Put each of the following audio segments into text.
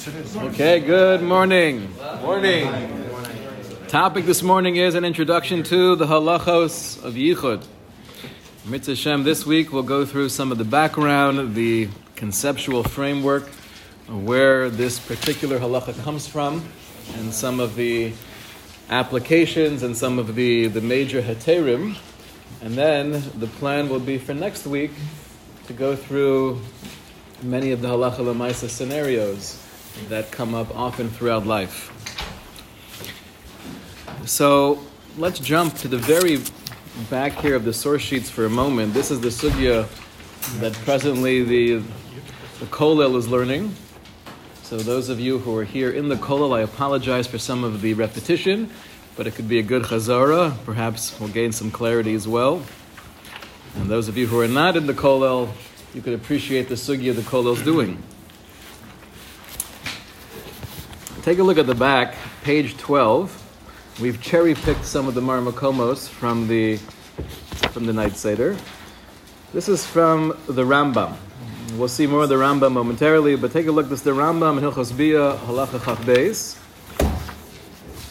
Okay, good morning. Morning. Topic this morning is an introduction to the halachos of Yichud. Mitzvah Shem, this week we'll go through some of the background, the conceptual framework, where this particular halacha comes from, and some of the applications and some of the, the major heterim. And then the plan will be for next week to go through many of the halacha lemaisa scenarios that come up often throughout life. So let's jump to the very back here of the source sheets for a moment. This is the sugya that presently the, the kollel is learning. So those of you who are here in the kollel, I apologize for some of the repetition, but it could be a good chazara. Perhaps we'll gain some clarity as well. And those of you who are not in the kollel, you could appreciate the sugya the kollel is doing. Take a look at the back, page 12. We've cherry picked some of the marmakomos from the from the night seder. This is from the Rambam. We'll see more of the Rambam momentarily, but take a look. This is the Rambam in Hilchos Bia Halacha Chaf Beis,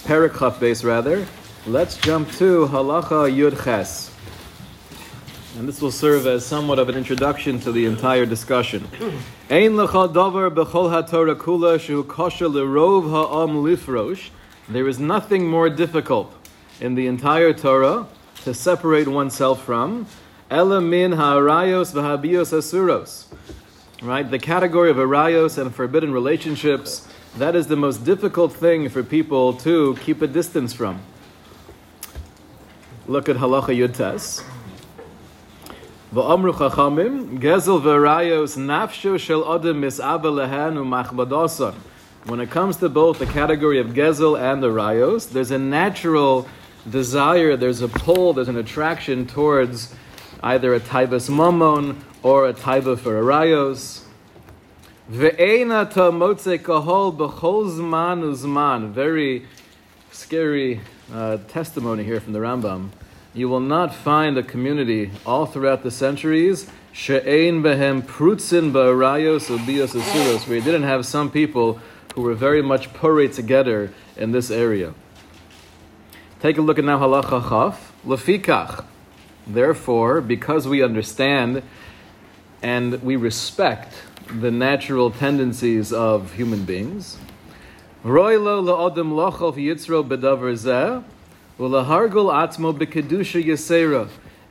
Perik Chaf Beis rather. Let's jump to Halacha Yud Ches. And this will serve as somewhat of an introduction to the entire discussion. There is nothing more difficult in the entire Torah to separate oneself from. Ela min ha'arayos v'habios asuros. Right? The category of arayos and forbidden relationships, that is the most difficult thing for people to keep a distance from. Look at halacha yud. V'amru chachamim, gezel v'rayos nafsho shel adam mis'ava lehen u'machbadasan. When it comes to both the category of gezel and the rayos, there's a natural desire, there's a pull, there's an attraction towards either a taibas mamon or a taiba for a rayos. Ve'ena ta motze kahol b'chol zman uzman. Very scary uh, testimony here from the Rambam you will not find a community all throughout the centuries she'ein behem prutzin ba'arayos ubios asuros, where you didn't have some people who were very much purry together in this area. Take a look at now halacha chaf lefikach. Therefore, because we understand and we respect the natural tendencies of human beings, roilo zeh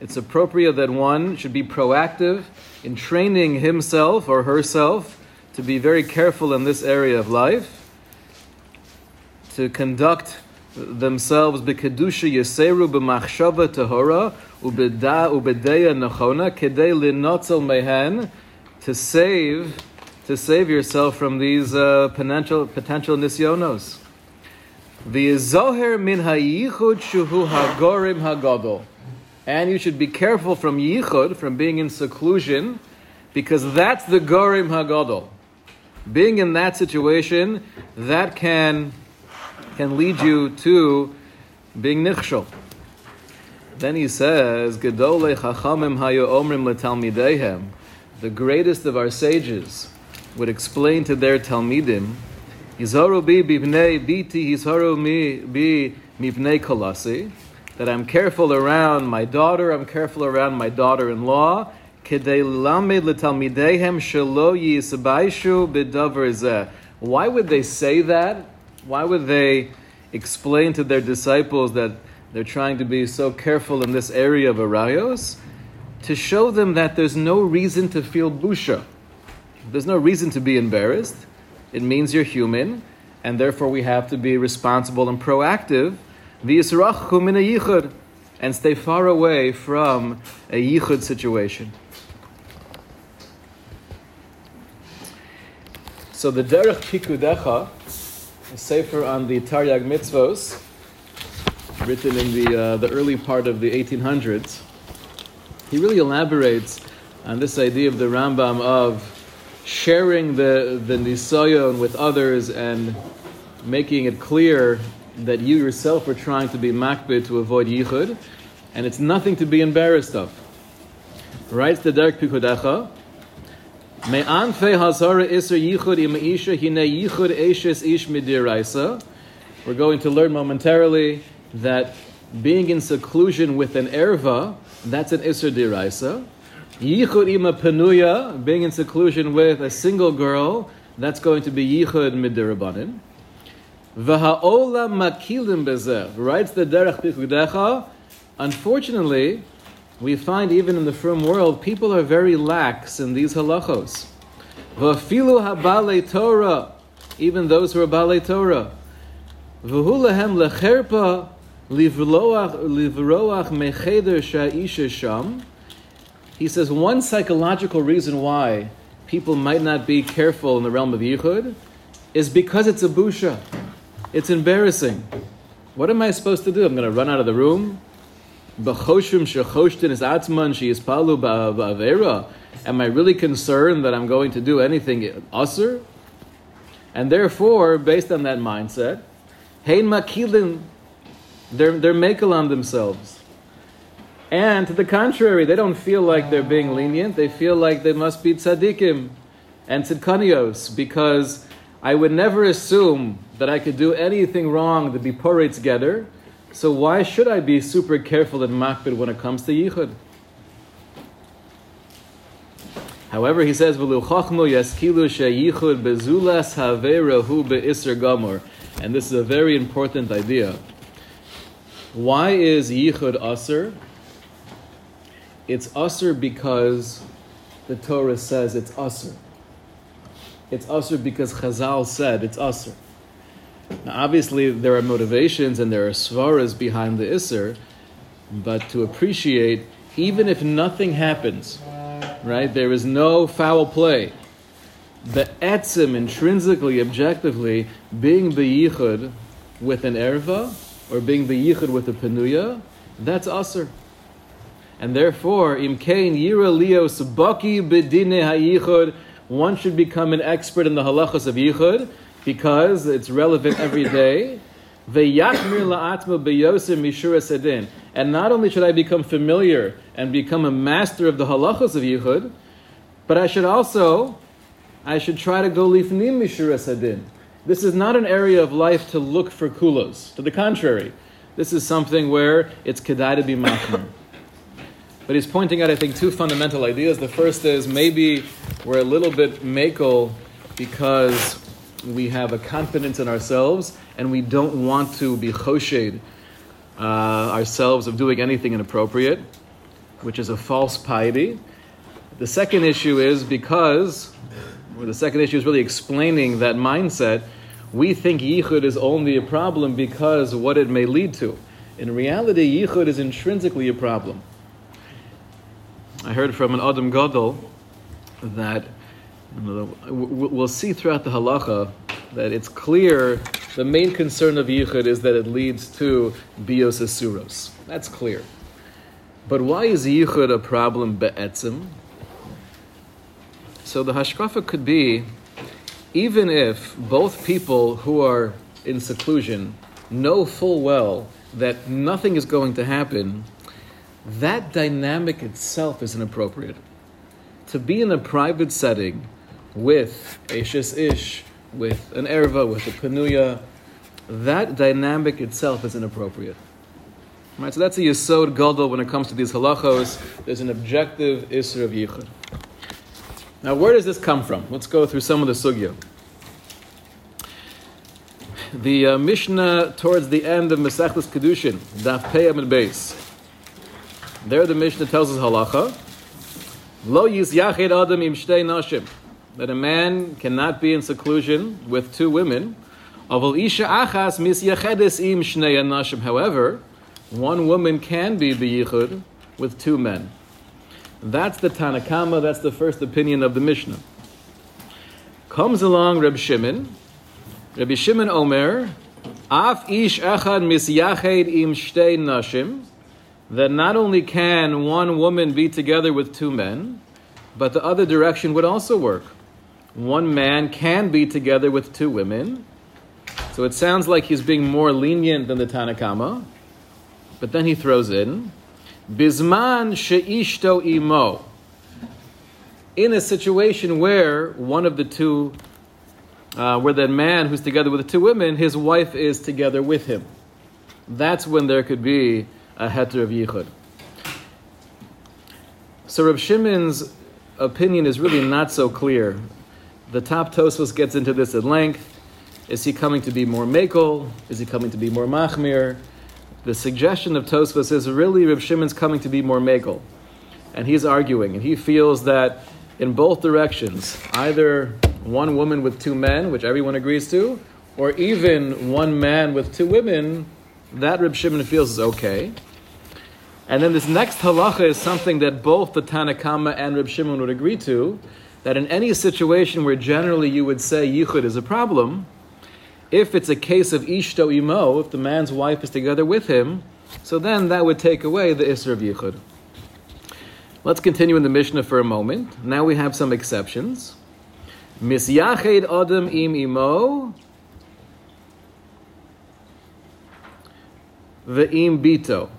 it's appropriate that one should be proactive in training himself or herself to be very careful in this area of life, to conduct themselves b'kedusha yeseru b'machshava tahora ubeda ubedeya nachona kedei linotzel mehen to save to save yourself from these uh, potential potential nisyonos. The zoher min hayichud shuhu hagorim hagadol. And you should be careful from yichud, from being in seclusion, because that's the gorim hagadol. Being in that situation, that can, can lead you to being nichshol. Then he says, Gedole chachamim hayo omrim letalmidehem. The greatest of our sages would explain to their talmidim, Yizharu bi bibnei biti, yizharu mi bi mibnei kolasi. That I'm careful around my daughter, I'm careful around my daughter-in-law. Why would they say that? Why would they explain to their disciples that they're trying to be so careful in this area of arayos? To show them that there's no reason to feel busha. There's no reason to be embarrassed. It means you're human, and therefore we have to be responsible and proactive. And stay far away from a yichud situation. So the Derech Pikudecha, a sefer on the Taryag Mitzvos, written in the, uh, the early part of the 1800s, he really elaborates on this idea of the Rambam of sharing the, the nisayon with others and making it clear that you yourself are trying to be makbid to avoid yichud, and it's nothing to be embarrassed of. Writes the Derech Pikudecha, yichud. We're going to learn momentarily that being in seclusion with an erva, that's an iser diraisa. Yichud ima penuya, being in seclusion with a single girl, that's going to be yichud midirabanin. V'ha'ola makilim bezeh, writes the derech pikudecha. Unfortunately, we find even in the frum world, people are very lax in these halachos. V'afilu habale Torah, even those who are bale Torah. V'hu lehem lecherpa livroach mecheder sha'isha sham. He says one psychological reason why people might not be careful in the realm of yichud is because it's a busha. It's embarrassing. What am I supposed to do? I'm going to run out of the room? Is is palu. Am I really concerned that I'm going to do anything usr? And therefore, based on that mindset, makilin, they're, they're makel on themselves. And to the contrary, they don't feel like they're being lenient. They feel like they must be tzaddikim and tzidkanios because I would never assume that I could do anything wrong to be porate together so why should I be super careful and makbid when it comes to yichud? However, he says, and this is a very important idea. Why is yichud aser? It's aser because the Torah says it's aser. It's aser because Chazal said it's aser. Now, obviously, there are motivations and there are svaras behind the Isser, but to appreciate, even if nothing happens, right, there is no foul play, the etzim, intrinsically, objectively, being the yichud with an erva, or being the yichud with a penuya, that's aser. And therefore, imkein yira lios baki bedine hayichud, one should become an expert in the halachas of yichud, because it's relevant every day. And not only should I become familiar and become a master of the halachos of Yichud, but I should also, I should try to go lifnim mishuras hadin. This is not an area of life to look for kulos. To the contrary, this is something where it's kedai to be machmir. But he's pointing out, I think, two fundamental ideas. The first is maybe we're a little bit makel because we have a confidence in ourselves and we don't want to be choshed uh, ourselves of doing anything inappropriate, which is a false piety. The second issue is because, or the second issue is really explaining that mindset. We think yichud is only a problem because what it may lead to. In reality, yichud is intrinsically a problem. I heard from an Adam Gadol that We'll see throughout the halacha that it's clear the main concern of yichud is that it leads to bios asuros. That's clear. But why is yichud a problem be'etzim? So the hashkafa could be, even if both people who are in seclusion know full well that nothing is going to happen, that dynamic itself is inappropriate. To be in a private setting with Ashes Ish, with an Erva, with a Panuya, that dynamic itself is inappropriate. Right, so that's a Yisod Gadol when it comes to these halachos. There's an objective Isra of Yichud. Now, where does this come from? Let's go through some of the sugya. The uh, Mishnah towards the end of Masechtas Kedushin, Daf Pei Amid Beis. There, the Mishnah tells us halacha. Lo yis yached adam im shtei nashim that a man cannot be in seclusion with two women. However, one woman can be biyichud with two men. That's the Tanakama, that's the first opinion of the Mishnah. Comes along Reb Shimon. Reb Shimon Omer, Af ish echad misyached im shtei nashim, that not only can one woman be together with two men, but the other direction would also work one man can be together with two women. So it sounds like he's being more lenient than the Tanakama. But then he throws in, Bisman she'ishto imo. in a situation where one of the two, uh, where that man who's together with the two women, his wife is together with him. That's when there could be a heter of yichud. So Reb Shimon's opinion is really not so clear. The top Tosfos gets into this at length. Is he coming to be more makel? Is he coming to be more machmir? The suggestion of Tosfos is really Reb Shimon's coming to be more makel. And he's arguing, and he feels that in both directions, either one woman with two men, which everyone agrees to, or even one man with two women, that Reb Shimon feels is okay. And then this next halacha is something that both the Tanakama and Reb Shimon would agree to, that in any situation where generally you would say yichud is a problem, if it's a case of ishto imo, if the man's wife is together with him, so then that would take away the isra of yichud. Let's continue in the Mishnah for a moment. Now we have some exceptions. Misyached adam im imo ve'im bito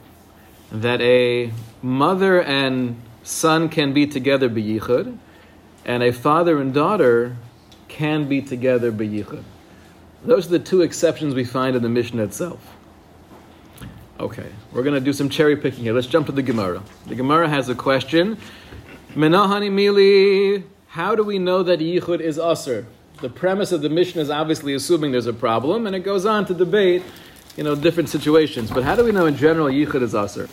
that a mother and son can be together beyichud, and a father and daughter can be together beyichud. Those are the two exceptions we find in the Mishnah itself. Okay, we're going to do some cherry picking here. Let's jump to the Gemara. The Gemara has a question. Menahani mili, how do we know that yichud is usr? The premise of the Mishnah is obviously assuming there's a problem, and it goes on to debate you know, different situations. But how do we know in general yichud is aser?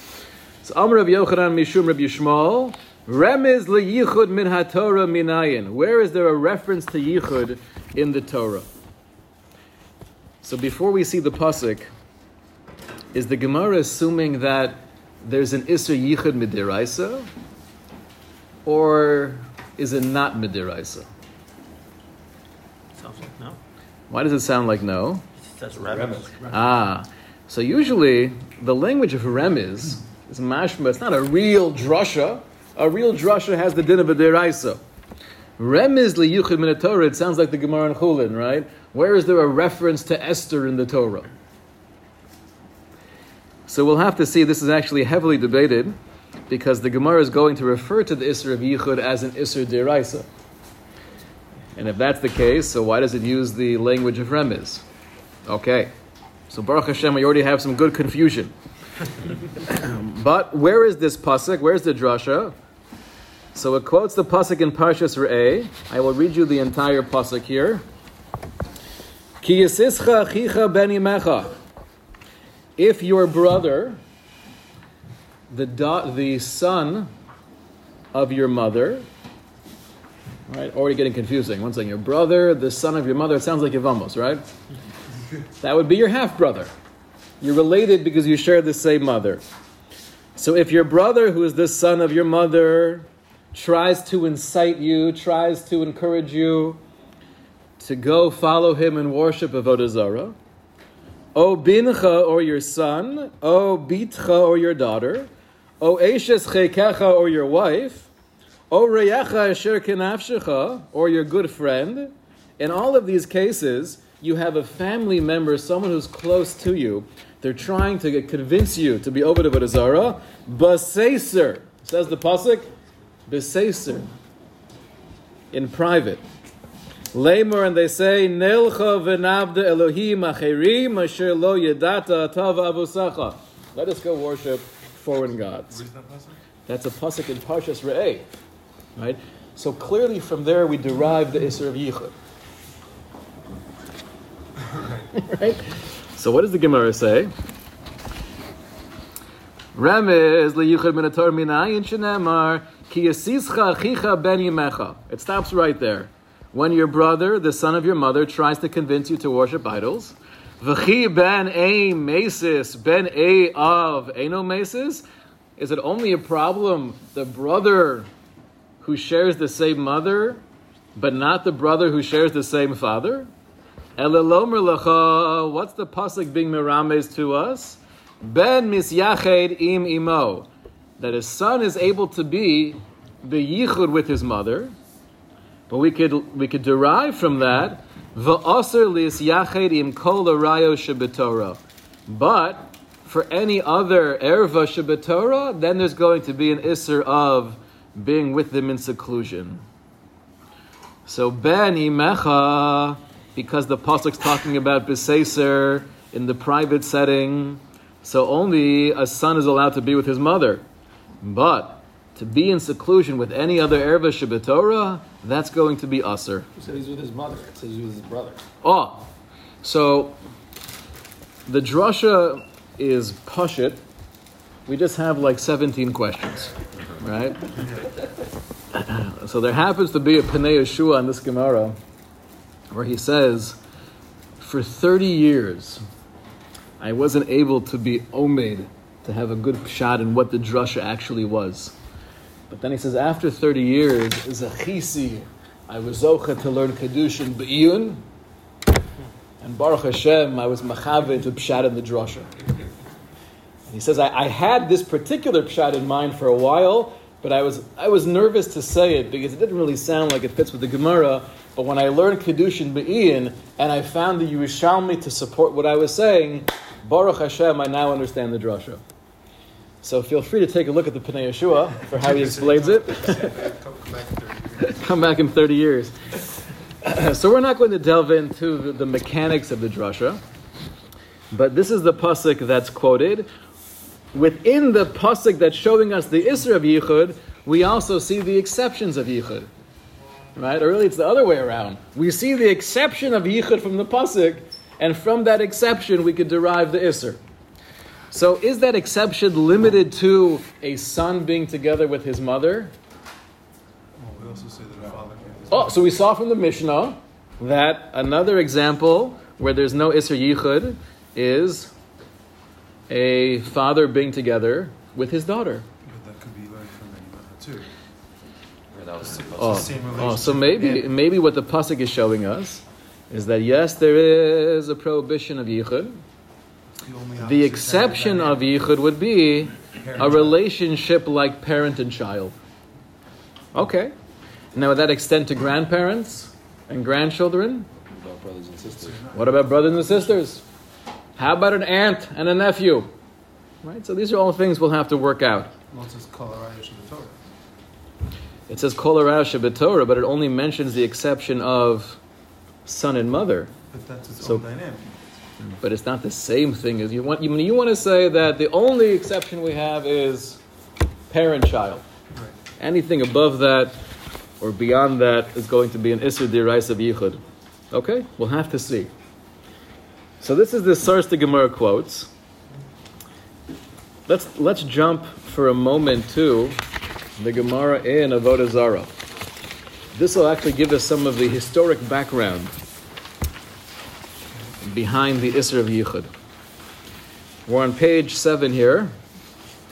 So Amr Rav Yochanan Mishum Rav Yishmael, Remiz yichud min haTorah minayin. Where is there a reference to yichud in the Torah? So before we see the pasuk, is the Gemara assuming that there's an Isra Yichud Midiraisa? Or is it not Midiraisa? Sounds like no. Why does it sound like no? That's remez. Ah, so usually the language of remiz is mashma. It's not a real drasha. A real drasha has the din of a deraisa. Remiz liyuchid min Torah. It sounds like the Gemara in Chulin, right? Where is there a reference to Esther in the Torah? So we'll have to see. This is actually heavily debated because the Gemara is going to refer to the Isser of Yichud as an Isser deraisa. And if that's the case, so why does it use the language of remiz? Okay. So Baruch Hashem, we already have some good confusion. but where is this pasuk? Where's the drasha? So it quotes the pasuk in Parshas Re'eh. I will read you the entire pasuk here. Ki yisischa chicha benimecha. If your brother, the da- the son of your mother, right? Already getting confusing. One second, your brother, the son of your mother. It sounds like Yevamos, right? That would be your half brother. You're related because you share the same mother. So if your brother, who is the son of your mother, tries to incite you, tries to encourage you to go follow him and worship Avodah Zarah, O bincha or your son, O bitcha or your daughter, O eshes chekecha or your wife, O reyecha asher kenafshecha or your good friend, in all of these cases, you have a family member, someone who's close to you. They're trying to convince you to be over to Vodazara. Baseser, says the Pasuk, Baseser, in private. Lamor, and they say, Nelcha v'navda Elohim acherim asher lo yedata tava avusacha. Let us go worship foreign gods. That's a pasuk in Parshas Re'eh, right? So clearly from there we derive the Isser of Yichud. right? So what does the Gemara say? Liyuchad minayin shenemar ki achicha ben yimecha. It stops right there. When your brother, the son of your mother, tries to convince you to worship idols, v'chi ben a mesis ben a of eno mesis. Is it only a problem the brother who shares the same mother, but not the brother who shares the same father? What's the pasuk being mirames to us? Ben misyached im imo, that his son is able to be beyichud with his mother, but we could we could derive from that va'aser lis yached im kol arayo shebetorah. But for any other erva shebetorah, then there's going to be an isser of being with them in seclusion. So ben imecha, because the pasuk's talking about beseser in the private setting, so only a son is allowed to be with his mother. But to be in seclusion with any other erva shebetorah, that's going to be usher. He said he's with his mother. It says he's with his brother. Oh, so the drasha is pushit. We just have like 17 questions, right? so there happens to be a Pnei Yeshua on this Gemara where he says, for 30 years, I wasn't able to be omed, to have a good shot in what the drasha actually was. But then he says, after 30 years, Zachisi, I was zocha to learn Kedushin Be'iyun, and Baruch Hashem, I was machave to pshat in the drasha. And he says, I, I, had this particular pshat in mind for a while, but I was, I was nervous to say it because it didn't really sound like it fits with the Gemara. But when I learned Kedushin Be'iyun, and I found the Yerushalmi to support what I was saying, Baruch Hashem, I now understand the drasha. So feel free to take a look at the Pnei Yeshua for how he explains it. Come back in 30 years. so we're not going to delve into the, the mechanics of the drasha, but this is the pasuk that's quoted. Within the pasuk that's showing us the Isra of Yichud, we also see the exceptions of Yichud. Right? Or really, it's the other way around. We see the exception of Yichud from the pasuk, and from that exception, we could derive the Isser. So, is that exception limited to a son being together with his mother? Oh, we also say that a father Oh, so we saw from the Mishnah that another example where there's no Isser Yichud is a father being together with his daughter. But that could be learned from any mother too. It's It's Oh, the same oh, so maybe Yeah. maybe what the pasuk is showing us is that yes, there is a prohibition of yichud. The, The exception of yichud would be a relationship like parent and child. Okay, now would that extend to grandparents and grandchildren? What About brothers and sisters. What about brothers and sisters? How about an aunt and a nephew? Right. So these are all things we'll have to work out. Well, it says Kol It says Kol Torah, but it only mentions the exception of son and mother. But that's its So- own dynamic. But it's not the same thing as you want. You, you want to say that the only exception we have is parent-child. Right. Anything above that or beyond that is going to be an Isser Dirais of Yichud. Okay, we'll have to see. So this is the source the Gemara quotes. Let's let's jump for a moment to the Gemara in Avodah Zarah. This will actually give us some of the historic background behind the Isra of Yichud. We're on page seven here.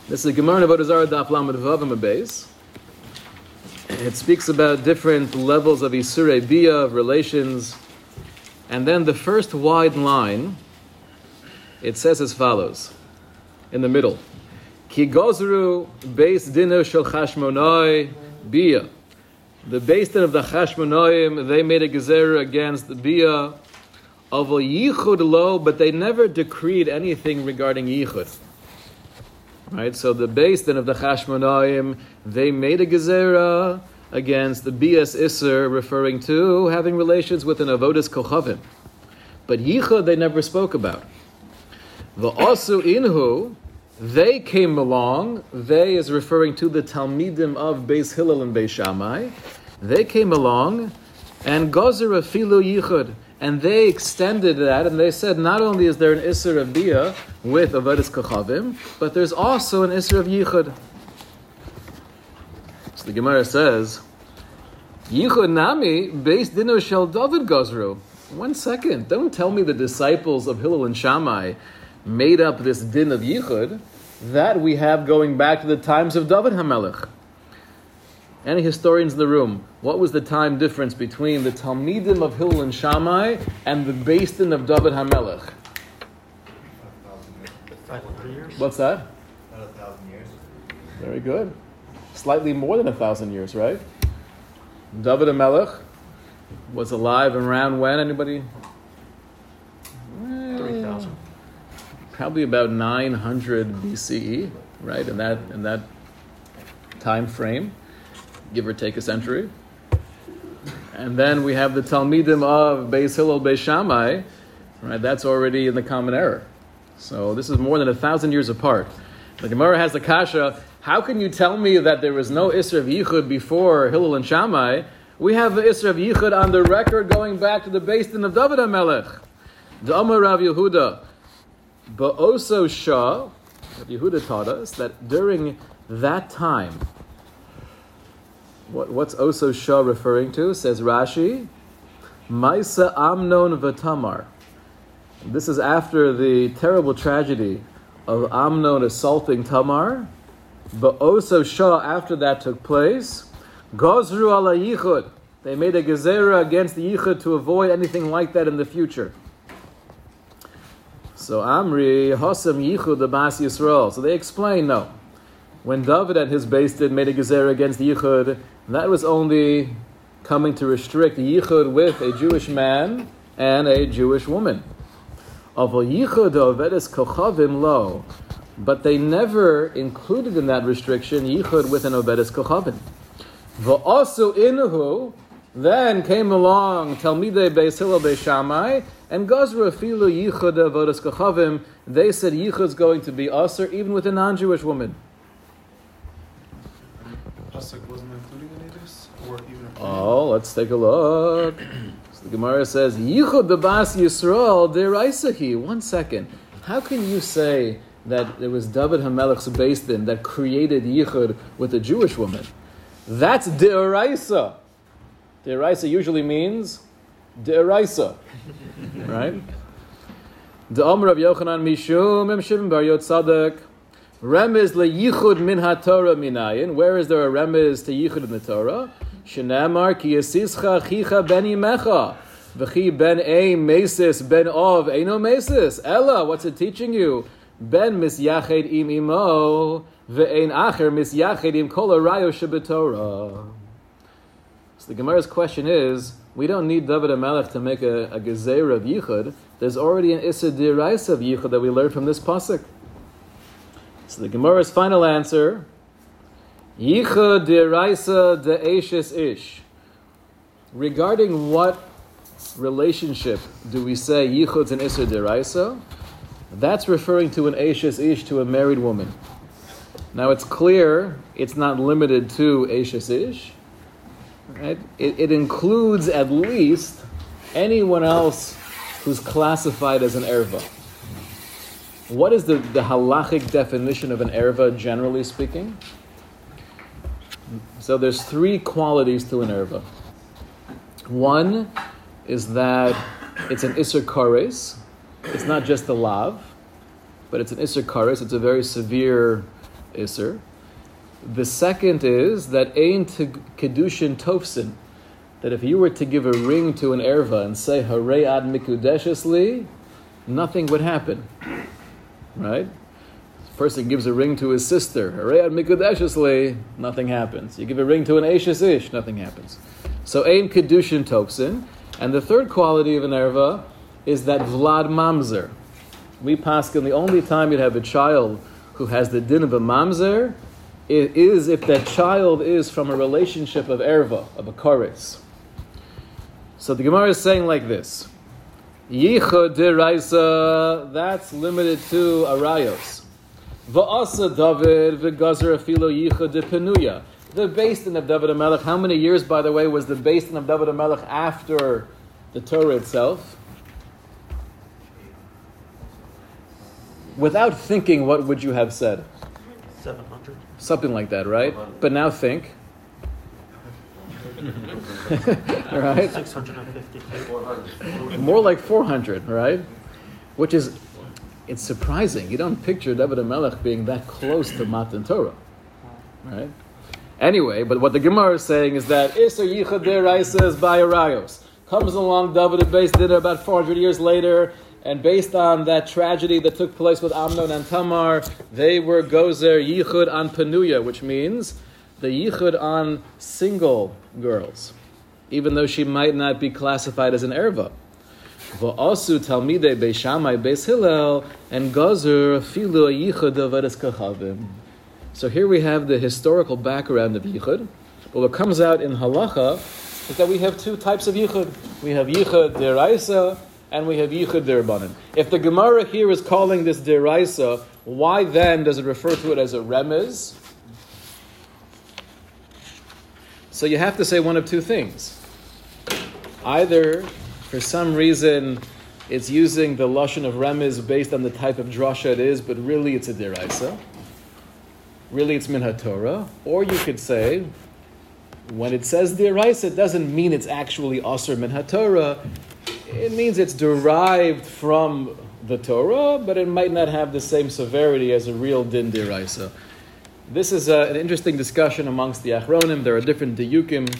This is the Gemara in Avodah Zarah Daf Lamed It speaks about different levels of Isurei Bia, of relations. And then the first wide line, it says as follows, in the middle. Ki gozru beis dino shel chashmonoi bia. The beis din of the chashmonoim, they made a gezer against the bia of a yichud lo, but they never decreed anything regarding yichud. Right, so the beis din of the chashmonoim, they made a gezerah against the bias iser, referring to having relations with an avodas kochavim. But yichud they never spoke about. The asu inhu, they came along. They is referring to the Talmidim of Beis Hillel and Beis Shammai. They came along and gozer afilu yichud. And they extended that, and they said not only is there an Isser of Bia with Avodas Kachavim, but there's also an Isser of Yichud. The Gemara says, Yichud Nami, based Dino Shel David Gozru. One second, don't tell me the disciples of Hillel and Shammai made up this din of Yichud. That we have going back to the times of David HaMelech. Any historians in the room, what was the time difference between the Talmidim of Hillel and Shammai and the Beis Din of David HaMelech? What's that? About a thousand years. Very good. Slightly more than a thousand years, right? David HaMelech was alive and around when? Anybody? Three thousand. Probably about 900 BCE, right? In that in that time frame, give or take a century. And then we have the Talmidim of Beis Hillel, Beis Shammai, right? That's already in the common era. So this is more than a thousand years apart. The Gemara has the kasha. How can you tell me that there was no Isra of Yichud before Hillel and Shammai? We have the Isra of Yichud on the record going back to the Beis Din of David HaMelech. The Amar Rav Yehuda, Ba'oso Shah, Rav Yehuda taught us that during that time, what, what's Oso Shah referring to? Says Rashi, Maisa Amnon Vatamar. This is after the terrible tragedy of Amnon assaulting Tamar. But also Shah, after that took place, Gozru ala Yichud. They made a gezerah against the Yichud to avoid anything like that in the future. So Amri, Hosam Yichud, the Bas Yisrael. So they explain, no. When David and his base did made a gezerah against the Yichud, that was only coming to restrict the Yichud with a Jewish man and a Jewish woman. Of a Yichud Ovedes Kochavim lo. But they never included in that restriction Yichud with an Ovedes Kochavim. V'asu inuhu, then came along Talmidei Beis Hillel Beis Shammai, and Gazra Filu Yichud Avodas Kachavim, they said Yichud's going to be Aser even with a non-Jewish woman. Pasuk wasn't including? Or even Oh, let's take a look. So the Gemara says, Yichud the Bas Yisrael deraisahi. One second. How can you say that it was David Hamelech's Beis Din that created Yichud with a Jewish woman? That's deraisa. Deraisa usually means deraisa, right? The Omer of Yochanan Mishum Em Shimon Bar Yotzadek. Remiz leyichud min haTorah minayin. Where is there a remiz to yichud in the Torah? Shenamar ki yasischa chicha ben imecha. V'chi ben a mesis ben of eino mesis. Ella, what's it teaching you? Ben misyached im imo ve'ein acher misyached im kol arayo. So the Gemara's question is, we don't need David HaMelech to make a, a gezerah of yichud. There's already an issa diraisa of yichud that we learned from this pasuk. So the Gemara's final answer, Yichud diraisa de Ashes ish. Regarding what relationship do we say Yichud's an Isser diraisa? That's referring to an Ashes ish, to a married woman. Now it's clear it's not limited to Ashes ish. Right? It, it includes at least anyone else who's classified as an erva. What is the, the halachic definition of an erva, generally speaking? So there's three qualities to an erva. One is that it's an isser kares. It's not just the lav, but it's an isser kares. It's a very severe isser. The second is that ein kedushin tofsin. That if you were to give a ring to an erva and say harei ad mikudeshesli, nothing would happen right? Person gives a ring to his sister, Harei ad mikudeshesli, nothing happens. You give a ring to an ashes ish, nothing happens. So ein kedushin toksin, and the third quality of an erva is that vlad mamzer. We paskin the only time you'd have a child who has the din of a mamzer is if that child is from a relationship of erva, of a kares. So the Gemara is saying like this. Yichud deraisa, that's limited to arayos. Va'asa David v'gazer afilo yichud de penuya. The basin of David Amelech, how many years, by the way, was the basin of David Amelech after the Torah itself? Without thinking, what would you have said? 700. Something like that, right? But now think. right? 650. More like 400, right? Which is, it's surprising. You don't picture David Melech being that close to Matan Torah, right? Anyway, but what the Gemara is saying is that Isser Yichud Deraisa by Arayos. Comes along David and Beis Dinner about 400 years later, and based on that tragedy that took place with Amnon and Tamar, they were Gozer Yichud on Penuya, which means the Yichud on single girls, even though she might not be classified as an erva. Va'asu talmidei beis Shammai beis Hillel and Gozer filu Yichud. So here we have the historical background of Yichud. But what comes out in halacha is that we have two types of yichud. We have yichud deraisa and we have yichud derabanan. If the Gemara here is calling this deraisa, why then does it refer to it as a remez? So you have to say one of two things. Either, for some reason, it's using the lashon of remez based on the type of drasha it is, but really it's a deraisa. Really, it's min Torah. Or you could say, when it says deraisa, it doesn't mean it's actually asr min Torah. It means it's derived from the Torah, but it might not have the same severity as a real din deraisa. This is uh, an interesting discussion amongst the Achronim. There are different diyukim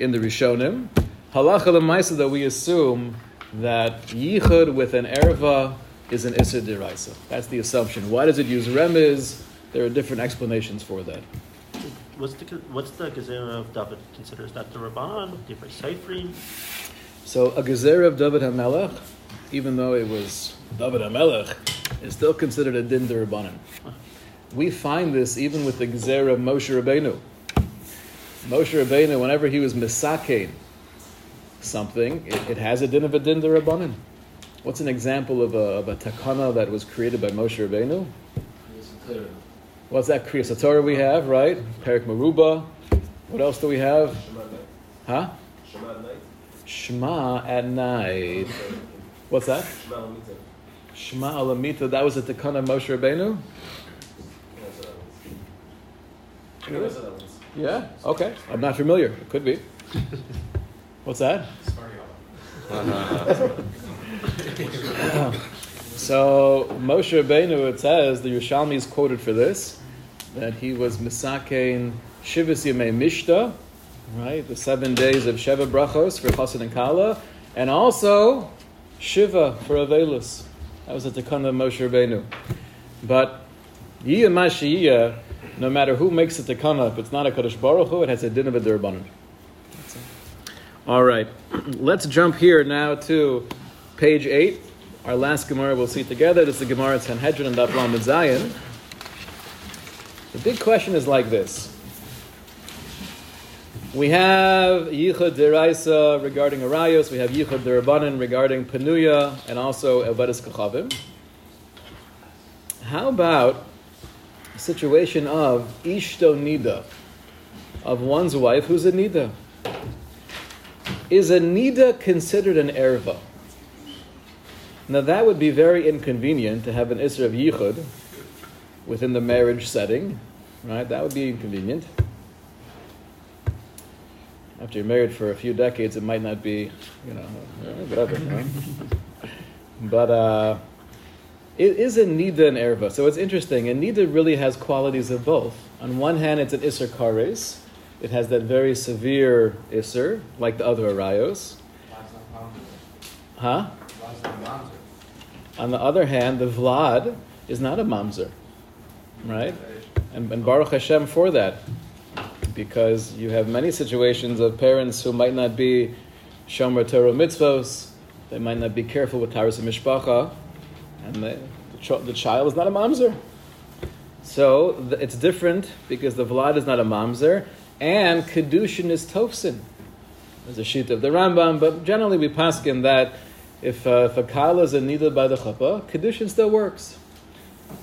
in the Rishonim. Halacha lemaisa that we assume that yichud with an erva is an iser deraisa. That's the assumption. Why does it use remez? There are different explanations for that. What's the what's the of David considers that the Rabban, different Seifrim? So a gezerah of David HaMelech, even though it was David HaMelech, is still considered a din derabanan. We find this even with the gezerah of Moshe Rabbeinu. Moshe Rabbeinu, whenever he was misakein something, it, it has a din of a din derabanan. What's an example of a, of a takana that was created by Moshe Rabbeinu? What's that Kriya Satorah we have, right? Perik Maruba. What else do we have? Huh? Shema at night. What's that? Shema Alamita. That was a Takana of Moshe Rabbeinu? Yeah? Okay. I'm not familiar. It could be. What's that? so Moshe Rabbeinu, it says, the Yerushalmi is quoted for this, that he was Misakein Shivas Yemei Mishta, right? The seven days of Sheva Brachos for Chassid and Kala, and also Shiva for Avelus. That was a Takana of Moshe Rabbeinu. But Yiyah Mashiyah, no matter who makes the Takana, if it's not a Kadosh Baruch Hu, it has a din of a Durbanan. All right, let's jump here now to page 8. Our last Gemara we'll see together. This is the Gemara Sanhedrin and Daf Lamed Zayin. The big question is like this. We have Yichud Deraisa regarding Arayos, we have Yichud Derabanan regarding Panuya, and also Evadas Kachavim. How about a situation of Ishto Nida, of one's wife who's a Nida? Is a Nida considered an Erva? Now that would be very inconvenient to have an Isra of Yichud within the marriage setting, right? That would be inconvenient. After you're married for a few decades, it might not be, you know, whatever. Right? but uh, it is a nida and erva, so it's interesting. And nida really has qualities of both. On one hand, it's an iser kares. It has that very severe iser, like the other arayos. Huh? On the other hand, the vlad is not a mamzer, right? And, and Baruch Hashem for that, because you have many situations of parents who might not be shomer Torah mitzvos, they might not be careful with taras and mishpacha, and the, the child is not a mamzer. So it's different because the vlad is not a mamzer, and kedushin is tofsin. There's a sheet of the Rambam, but generally we paskin that if, uh, if a kala is a nida by the chuppah, kedushin still works.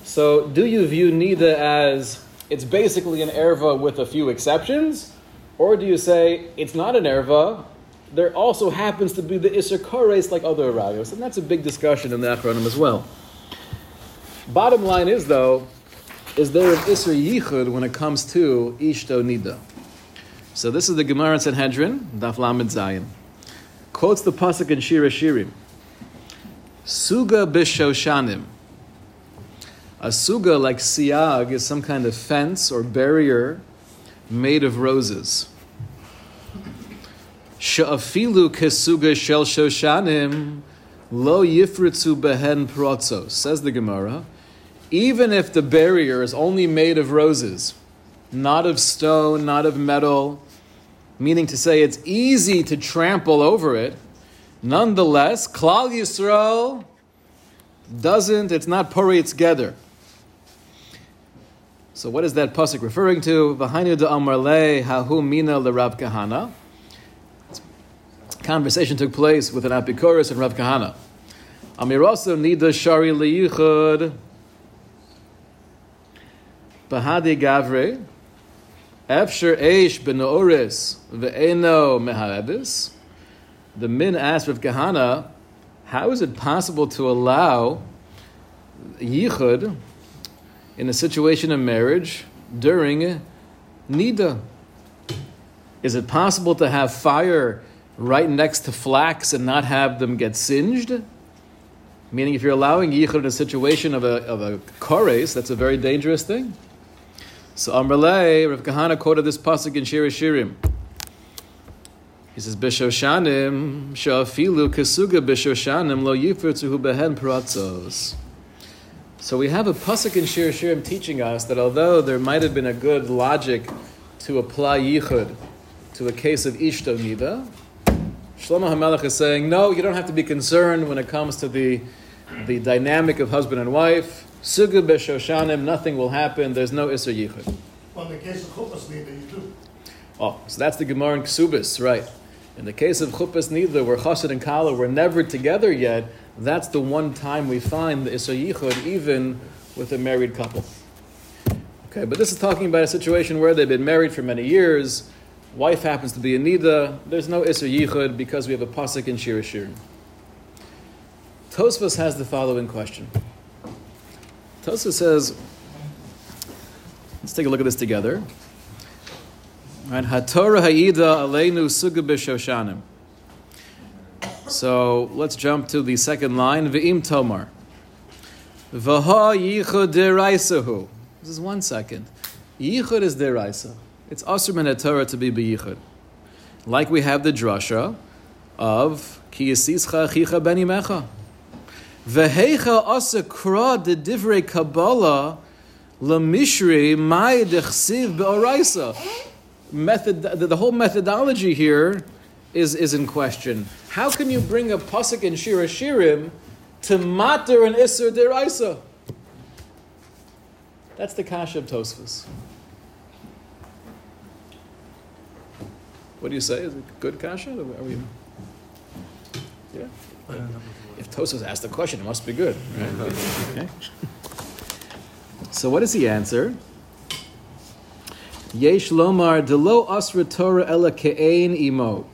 So, do you view nida as it's basically an erva with a few exceptions, or do you say it's not an erva? There also happens to be the iser kares like other arayos, and that's a big discussion in the Achronim as well. Bottom line is though, is there an iser yichud when it comes to ishto nida? So this is the Gemara in Sanhedrin, Daf Lamed Zayin. Quotes the pasuk in Shir HaShirim. Suga b'shoshanim. A suga, like siag, is some kind of fence or barrier made of roses. Sha'afilu kesuga shel shoshanim lo yifritzu behen protzos, says the Gemara. Even if the barrier is only made of roses, not of stone, not of metal, meaning to say it's easy to trample over it, nonetheless, Klal Yisrael doesn't, it's not puri together. So what is that pasuk referring to? V'hainu de amar le hahu mina l'Rav Kahana. Conversation took place with an Apikoros and Rav Kahana. Amir also nida shari liyichud bahadi gavre efsher eish benoris ve'eno meharebis. The min asked Rav Kahana, how is it possible to allow yichud in a situation of marriage during nida? Is it possible to have fire right next to flax and not have them get singed? Meaning, if you're allowing yichud in a situation of a, of a kores, that's a very dangerous thing. So Amrele, Rav Kahana quoted this pasuk in Shir Shirim. He says, "Bishoshanim sha'afilu kesuga bishoshanim lo yifritzuhu behen pratzos." So we have a pasuk in Shir Shirim teaching us that although there might have been a good logic to apply yichud to a case of ishto nida, Shlomo HaMelech is saying, no, you don't have to be concerned when it comes to the, the dynamic of husband and wife. Suga b'shoshanim, nothing will happen. There's no isser yichud. Well, in the case of Chuppahs, neither you do. Oh, so that's the Gemara in Ksubis, right? In the case of Chuppahs Nidla, where Chassid and Kala were never together yet, that's the one time we find the Isser Yichud, even with a married couple. Okay, but this is talking about a situation where they've been married for many years, wife happens to be a Nida, there's no Isser Yichud because we have a Pasuk in Shir Shirim. Tosfos has the following question. Tosfos says, let's take a look at this together. Right, Hatorah Haida Aleinu Suga B'Shoshanim. So let's jump to the second line. Ve'im Tomar. V'ha yichud deraisahu. This is one second. Yichud is deraisa. It's asur min Torah to be beyichud. Like we have the drasha of ki yisischa achicha ben imecha. V'heicha asa kra de divrei kabbalah lamishri mai dechsiv be'oraisa method, the, the whole methodology here is, is in question. How can you bring a pasuk in Shir HaShirim to matter an Isser deraisa? That's the kasha of Tosfos. What do you say? Is it good kasha? Are we, yeah. If Tosfos asked the question, it must be good, right? Okay. So what is the answer? Yesh lomar delo asra Torah ela ke'ein imo.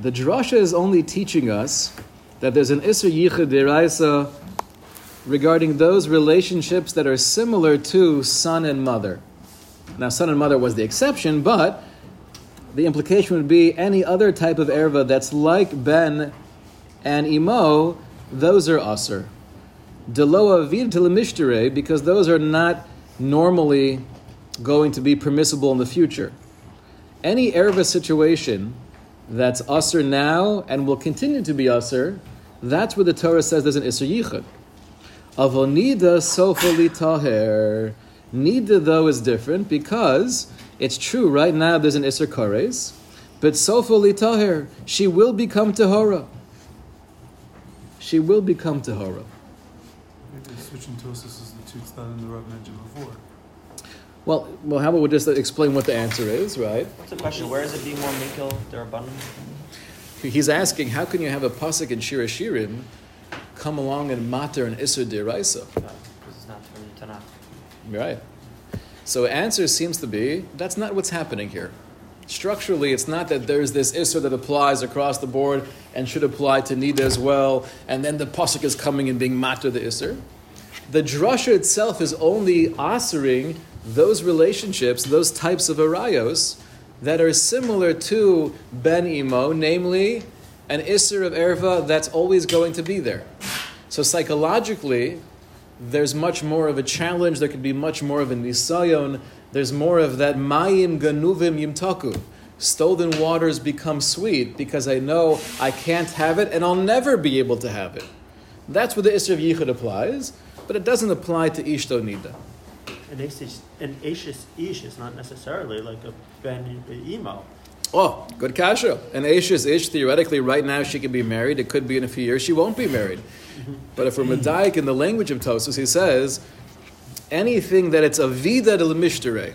The drasha is only teaching us that there's an isra yichud deraisa regarding those relationships that are similar to son and mother. Now, son and mother was the exception, but the implication would be any other type of erva that's like ben and imo, those are asr. Delo avid telemishtere, because those are not normally going to be permissible in the future. Any erva situation that's usr now and will continue to be usr, that's where the Torah says there's an isser yichud. Avonida sofali taher. Nida though is different because it's true right now there's an isser kares, but sofali taher she will become tahora. She will become tahora. Maybe switching tosis is the two that in the Rav mentioned before. Well, well, how about we just explain what the answer is, right? What's the question? Where is it being more mikil derabanan? He's asking, how can you have a pasuk in Shir HaShirim come along and mater and isser deraisa? Because it's not from Tanakh. Right. So answer seems to be that's not what's happening here. Structurally, it's not that there's this isser that applies across the board and should apply to nida as well, and then the pasuk is coming and being matter the isser. The drasha itself is only asering those relationships, those types of arayos that are similar to ben imo, namely an isser of erva that's always going to be there. So psychologically, there's much more of a challenge. There could be much more of a nisayon. There's more of that mayim ganuvim yimtaku. Stolen waters become sweet because I know I can't have it and I'll never be able to have it. That's where the isser of yichud applies, but it doesn't apply to ishto nida. An Ashish, an Ashish Ish is not necessarily like a Ben Emo. Oh, good kasha. An Ashish ish, theoretically, right now she could be married. It could be in a few years she won't be married. Mm-hmm. But if we're medayik in the language of Tosfos, he says anything that it's a vida de mishtere,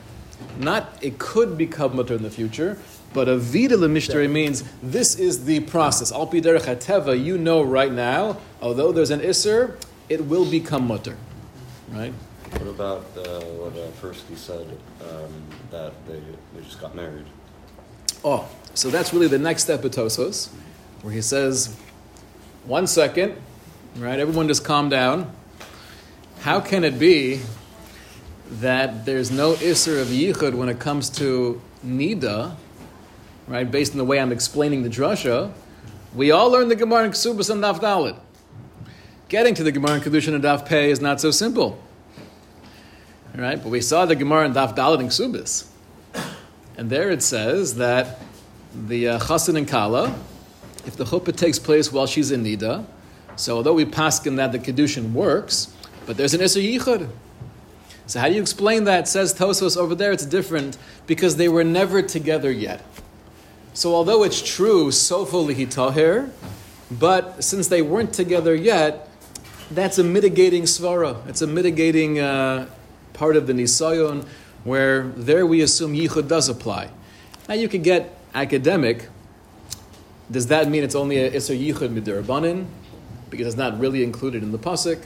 not it could become mutter in the future, But a vida lemishtari means this is the process. Al pi derech hateva, you know right now, although there's an isser, it will become mutter. Right? What about uh, what uh, first he said um, that they, they just got married? Oh, so that's really the next step of Tosfos, where he says, one second, right? Everyone just calm down. How can it be that there's no Isser of Yichud when it comes to Nida, right? Based on the way I'm explaining the drasha, we all learn the Gemara in Ksubas and Daf Dalit. Getting to the Gemara in Kedushin and Daf Pei is not so simple, right? But we saw the Gemara in Daf Dalit and Ksubas. And there it says that the uh, and kala, if the chuppah takes place while she's in nida, so although we paskin that the kedushin works, but there's an iser yichud. So how do you explain that? Says Tosfos over there, it's different because they were never together yet. So although it's true, sofo lihitaher, but since they weren't together yet, that's a mitigating svara. It's a mitigating uh, part of the nisayon where there we assume yichud does apply. Now you could get academic. Does that mean it's only a iser yichud midirabanin because it's not really included in the pasuk?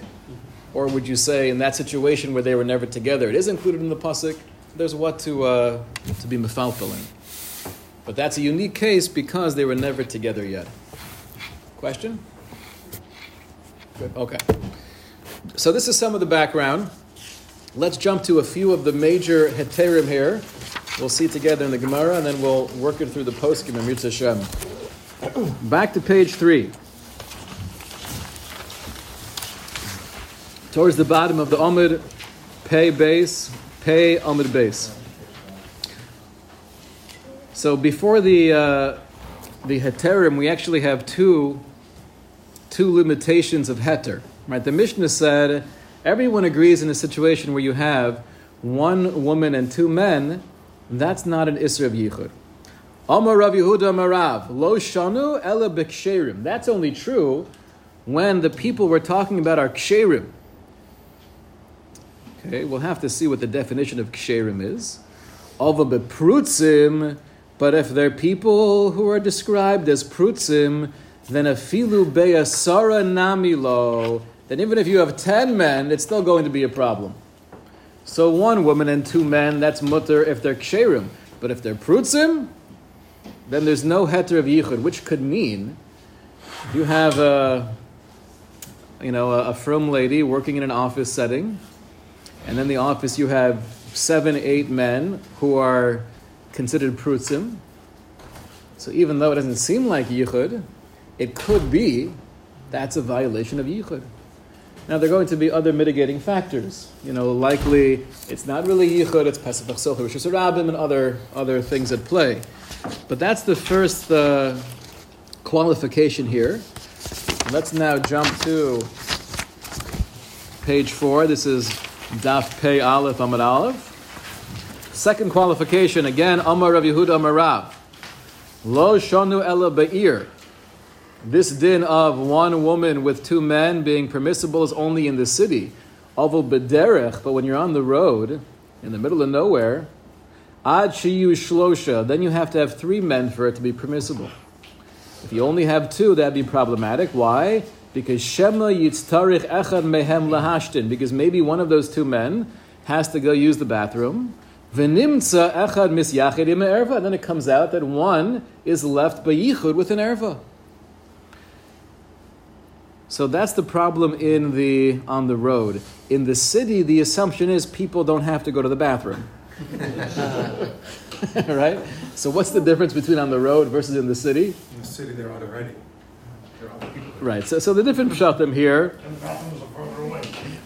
Or would you say in that situation where they were never together, it is included in the pasuk? There's what to uh, to be mefalfalin. But that's a unique case because they were never together yet. Question? Good. Okay. So this is some of the background. Let's jump to a few of the major heterim here. We'll see together in the Gemara, and then we'll work it through the Gemara Hashem. Back to page three. Towards the bottom of the Omid, pay base, pay Omid base. So before the uh, the heterim, we actually have two two limitations of heter. Right? The Mishnah said everyone agrees in a situation where you have one woman and two men. That's not an isra of yichud. Amar Rav Yehuda Marav lo shanu ela b'ksherim. That's only true when the people we're talking about are ksherim. Okay, we'll have to see what the definition of ksherim is. Ava beprutzim, but if they're people who are described as prutzim, then a filu beyasara namilo, then even if you have ten men, it's still going to be a problem. So one woman and two men, that's mutter if they're ksherim. But if they're prutzim, then there's no heter of yichud, which could mean you have a, you know, a, a frum lady working in an office setting, and then the office you have seven, eight men who are considered prutzim. So even though it doesn't seem like yichud, it could be that's a violation of yichud. Now there are going to be other mitigating factors. You know, likely it's not really yichud; it's pesach chsilcha, which is and other other things at play. But that's the first uh, qualification here. Let's now jump to page four. This is Daf Pei Aleph Amad Aleph. Second qualification again. Amar Rav Yehuda Amar Rav. Lo shonu ela be'ir. This din of one woman with two men being permissible is only in the city. Avol bederech, but when you're on the road, in the middle of nowhere, ad shiyu shlosha, then you have to have three men for it to be permissible. If you only have two, that'd be problematic. Why? Because shema yitztarich echad mehem lahashtin. Because maybe one of those two men has to go use the bathroom. V'nimtza echad misyachid im erva. And then it comes out that one is left by yichud with an erva. So that's the problem in the on the road. In the city, the assumption is people don't have to go to the bathroom. right? So what's the difference between on the road versus in the city? In the city, they're out already. There are other people. Right. So, so the different pshatim here. And the bathrooms are further away.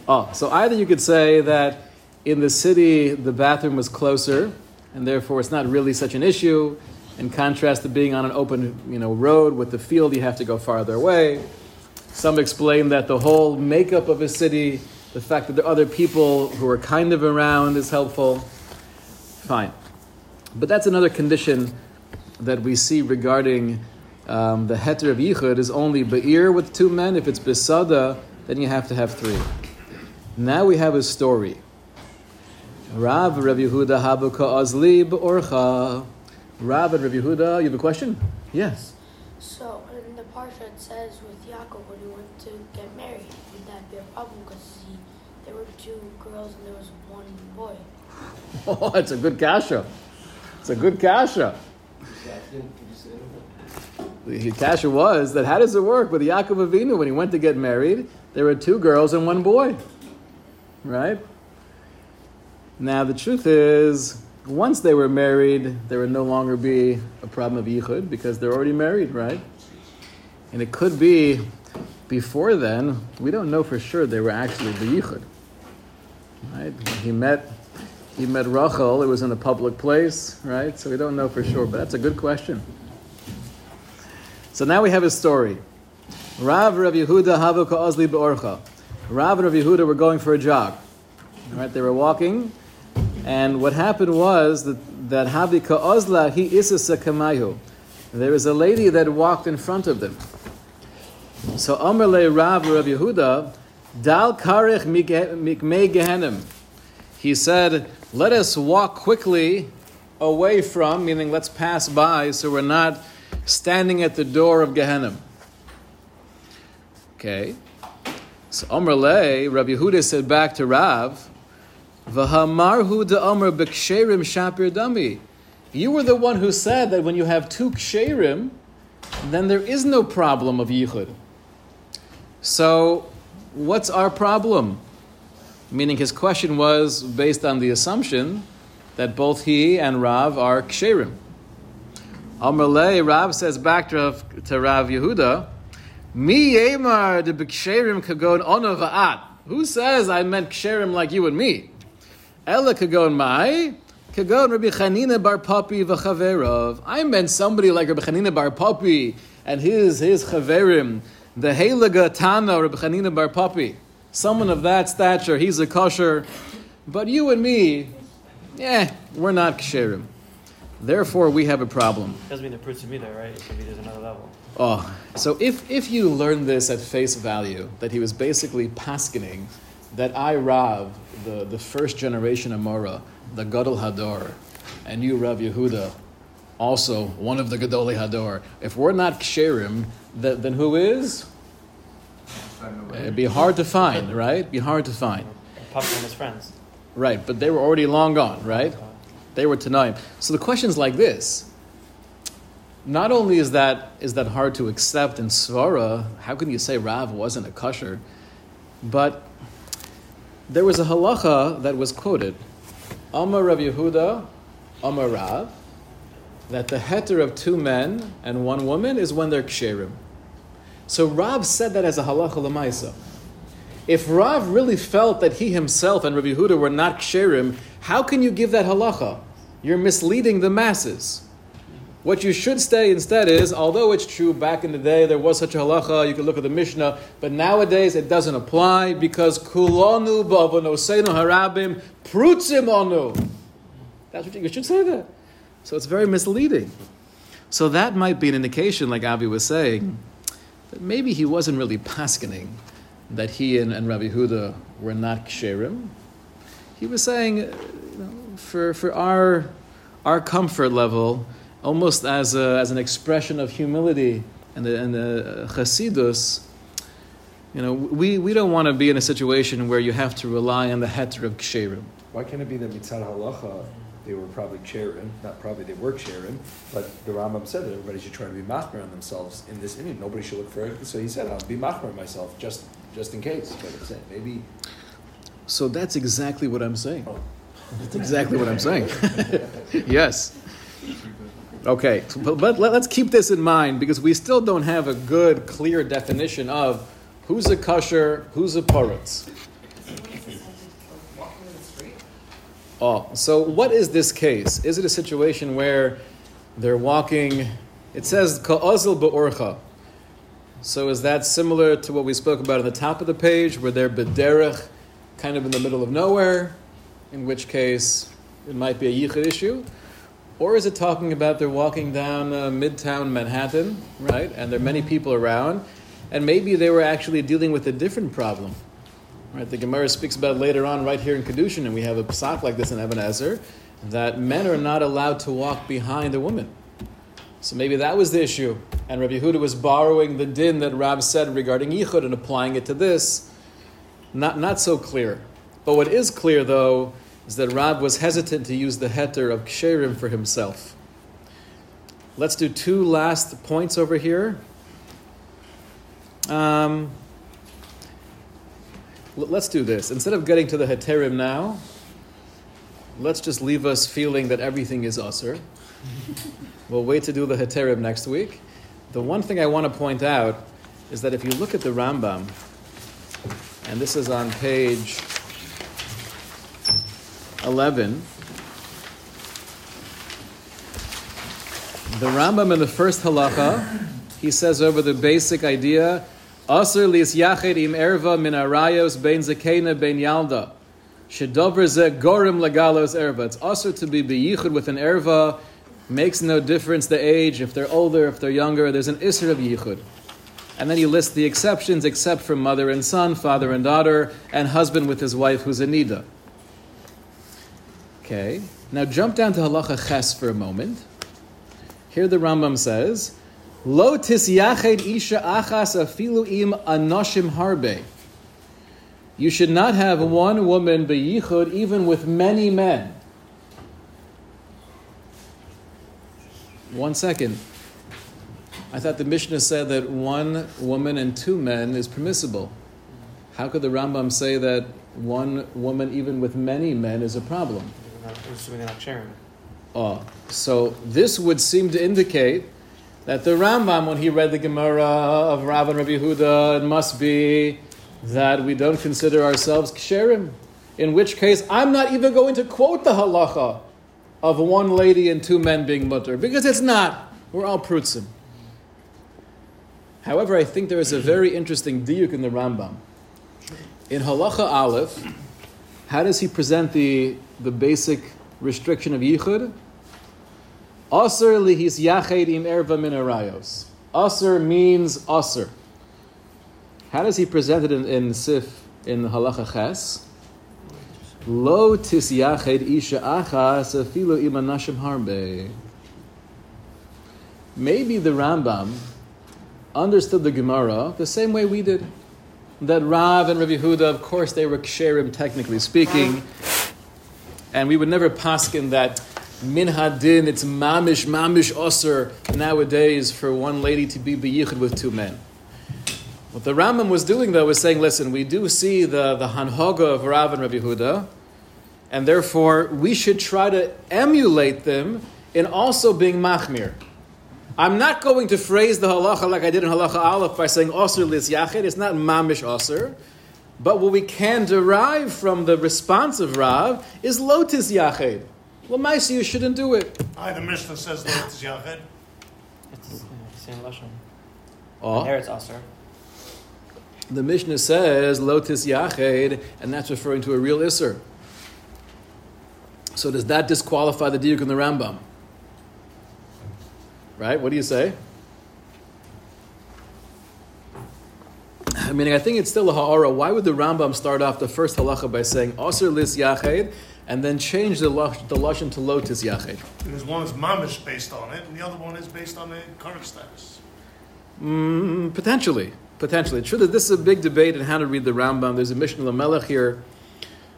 Oh, so either you could say that in the city the bathroom was closer, and therefore it's not really such an issue. In contrast to being on an open, you know, road with the field, you have to go farther away. Some explain that the whole makeup of a city, the fact that there are other people who are kind of around, is helpful. Fine, but that's another condition that we see regarding um, the heter of yichud is only be'ir with two men. If it's besada, then you have to have three. Now we have a story. Rav Rav Yehuda Habuka Azli Orcha. Rav and Rav Yehuda, you have a question? Yes. So in the parsha it says with Yaakov when he went to get married, would that be a problem? Because he, there were two girls and there was one boy. Oh, it's a good kasha. It's a good kasha. The kasha was that how does it work with Yaakov Avinu when he went to get married? There were two girls and one boy, right? Now the truth is, once they were married, there would no longer be a problem of yichud because they're already married, right? And it could be before then. We don't know for sure they were actually the yichud, right? He met he met Rachel. It was in a public place, right? So we don't know for sure, but that's a good question. So now we have a story. Rav Rav Yehuda Havu Ka'ozli Be'orcha. Rav and Rav Yehuda were going for a jog. Right? They were walking, and what happened was that that Havi Ka'ozla He Isasa Kamayu. There was a lady that walked in front of them. So Amarle Rav Rav Yehuda Dal Karech Mikmei Gehenim. He said, "Let us walk quickly away from, meaning let's pass by, so we're not." standing at the door of Gehenna. Okay. So Omer Le, Rabbi Yehuda said back to Rav, V'hamarhu de Omer b'ksherim shapir dami. You were the one who said that when you have two ksherim, then there is no problem of yichud. So, what's our problem? Meaning his question was based on the assumption that both he and Rav are ksherim. Amalei, Rav says back to, to Rav Yehuda, Mi Yemar de B'ksherim kagon ono va'at. Who says I meant ksherim like you and me? Ella kagon mai, kagon Rabbi Chanina bar Papi v'chaverov. I meant somebody like Rabbi Chanina bar Papi and his, his chaverim, the Helaga Tana Rabbi Chanina bar Papi. Someone of that stature, he's a kosher. But you and me, yeah, we're not ksherim. Therefore, we have a problem. Doesn't mean the proof's to me there, right? Maybe there's another level. Oh, so if, if you learn this at face value, that he was basically paskening that I, Rav, the, the first generation Amora, the Gadol Hador, and you, Rav Yehuda, also one of the Gadoli Hador, if we're not Ksherim, then, then who is? It'd be hard to find, right? It'd be hard to find. Puffed on his friends. Right, but they were already long gone, right? They were Tanaim. So the question's like this. Not only is that, is that hard to accept in Svara, how can you say Rav wasn't a kosher? But there was a halacha that was quoted. Amar Rav Yehuda, Amar Rav, that the heter of two men and one woman is when they're ksherim. So Rav said that as a halacha lemaisa. If Rav really felt that he himself and Rabbi Yehuda were not ksherim, how can you give that halacha? You're misleading the masses. What you should say instead is, although it's true back in the day there was such a halacha, you could look at the Mishnah, but nowadays it doesn't apply because kulanu bavonosenu harabim prutzim onu. That's what you, you should say that. So it's very misleading. So that might be an indication, like Avi was saying, that maybe he wasn't really paskening that he and, and Rabbi Huda were not ksherim. He was saying, uh, you know, for, for our, our comfort level, almost as, a, as an expression of humility and the, and the uh, chasidus, you know, we, we don't want to be in a situation where you have to rely on the heter of ksherim. Why can't it be that mitzad halacha they were probably ksherim, not probably they were ksherim, but the Rambam said that everybody should try to be machmer on themselves in this inyan. Nobody should look for it. So he said, I'll be machmer on myself just just in case. But it's maybe So that's exactly what I'm saying. Oh. That's exactly what I'm saying. yes. Okay, but, but let, us keep this in mind because we still don't have a good, clear definition of who's a kosher, who's a poritz. Oh, so what is this case? Is it a situation where they're walking? It says ka'azil ba'orcha. So is that similar to what we spoke about at the top of the page, where they're bederech, kind of in the middle of nowhere? In which case, it might be a yichud issue. Or is it talking about they're walking down uh, midtown Manhattan, right? And there are many people around, and maybe they were actually dealing with a different problem, Right? The Gemara speaks about later on, right here in Kedushin, and we have a psak like this in Eben Ezer, that men are not allowed to walk behind a woman. So maybe that was the issue. And Rabbi Yehuda was borrowing the din that Rab said regarding Yichud and applying it to this. Not, not so clear. But what is clear, though, is that Rab was hesitant to use the heter of Ksherim for himself. Let's do two last points over here. Um, let's do this. Instead of getting to the heterim now, let's just leave us feeling that everything is usr. We'll wait to do the heterim next week. The one thing I want to point out is that if you look at the Rambam, and this is on page 11, the Rambam in the first halacha, he says over the basic idea, Asr lis yached im erva min arayos bein zakena bein yalda. Shedover ze gorim legalos erva. It's also to be beyichud with an erva. Makes no difference the age, if they're older, if they're younger. There's an isser of yichud. And then he lists the exceptions, except for mother and son, father and daughter, and husband with his wife who's a nida. Okay, now jump down to halacha ches for a moment. Here the Rambam says, Lo tis yached isha achas afilu im anoshim harbe. You should not have one woman beyichud even with many men. One second. I thought the Mishnah said that one woman and two men is permissible. How could the Rambam say that one woman, even with many men, is a problem? Assuming they're not sharing. Oh, so this would seem to indicate that the Rambam, when he read the Gemara of Rav and Rabbi Yehuda, it must be that we don't consider ourselves ksherim. In which case, I'm not even going to quote the halacha of one lady and two men being mutter, because it's not. We're all prutzim. However, I think there is a very interesting diuk in the Rambam. In halacha aleph, how does he present the, the basic restriction of yichud? Aser lihis yached im erva min arayos. Aser means aser. How does he present it in, in Sif, in halacha ches? Lo tis yached isha achas afilu im anashim harbe. Maybe the Rambam understood the Gemara the same way we did. That Rav and Rabbi Huda, of course, they were ksherim, technically speaking, and we would never paskin that min hadin, it's mamish, mamish osir nowadays for one lady to be beyichud with two men. What the Rambam was doing, though, was saying, listen, we do see the, the hanhoga of Rav and Rabbi Huda, and therefore we should try to emulate them in also being machmir. I'm not going to phrase the halacha like I did in halacha aleph by saying osir lis yachid. It's not mamish osir. But what we can derive from the response of Rav is lotis yachid. Well, Maisi, you shouldn't do it. Aye, the Mishnah says that it's Yached. It's yeah, the same lashon. Oh. There it's aser. The Mishnah says lotis yachid, and that's referring to a real isser. So does that disqualify the diuk in the Rambam? Right? What do you say? I mean, I think it's still a ha'ara. Why would the Rambam start off the first halacha by saying aser lis yachid and then change the, lush, the lashon to lotis yachid? Because one is mamish based on it, and the other one is based on the current status. Mm, potentially, potentially. True that this is a big debate in how to read the Rambam. There's a Mishneh LaMelech here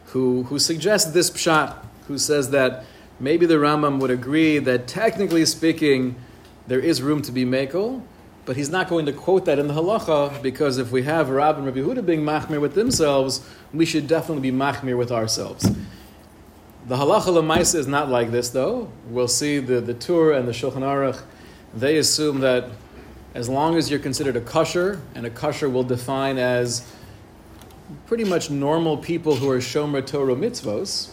who, who suggests this pshat, who says that maybe the Rambam would agree that technically speaking, there is room to be makel, but he's not going to quote that in the halacha because if we have Rab and Rabbi Huda being machmir with themselves, we should definitely be machmir with ourselves. The halacha lemaisa is not like this, though. We'll see the, the Tur and the Shulchan Aruch. They assume that as long as you're considered a kosher, and a kosher will define as pretty much normal people who are shomer Torah mitzvos,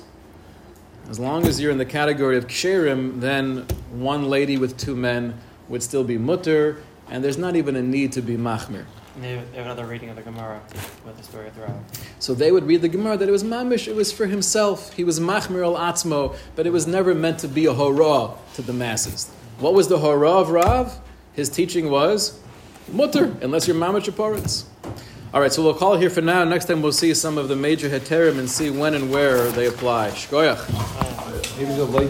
as long as you're in the category of ksherim, then one lady with two men would still be mutter, and there's not even a need to be machmir. And they have, they have another reading of the Gemara with the story of the Rav. So they would read the Gemara that it was mamish, it was for himself. He was machmir al atzmo, but it was never meant to be a hora to the masses. What was the hora of Rav? His teaching was mutter, unless you're mamish parents. All All right, so we'll call it here for now. Next time we'll see some of the major heterim and see when and where they apply. Shkoyach. Maybe the light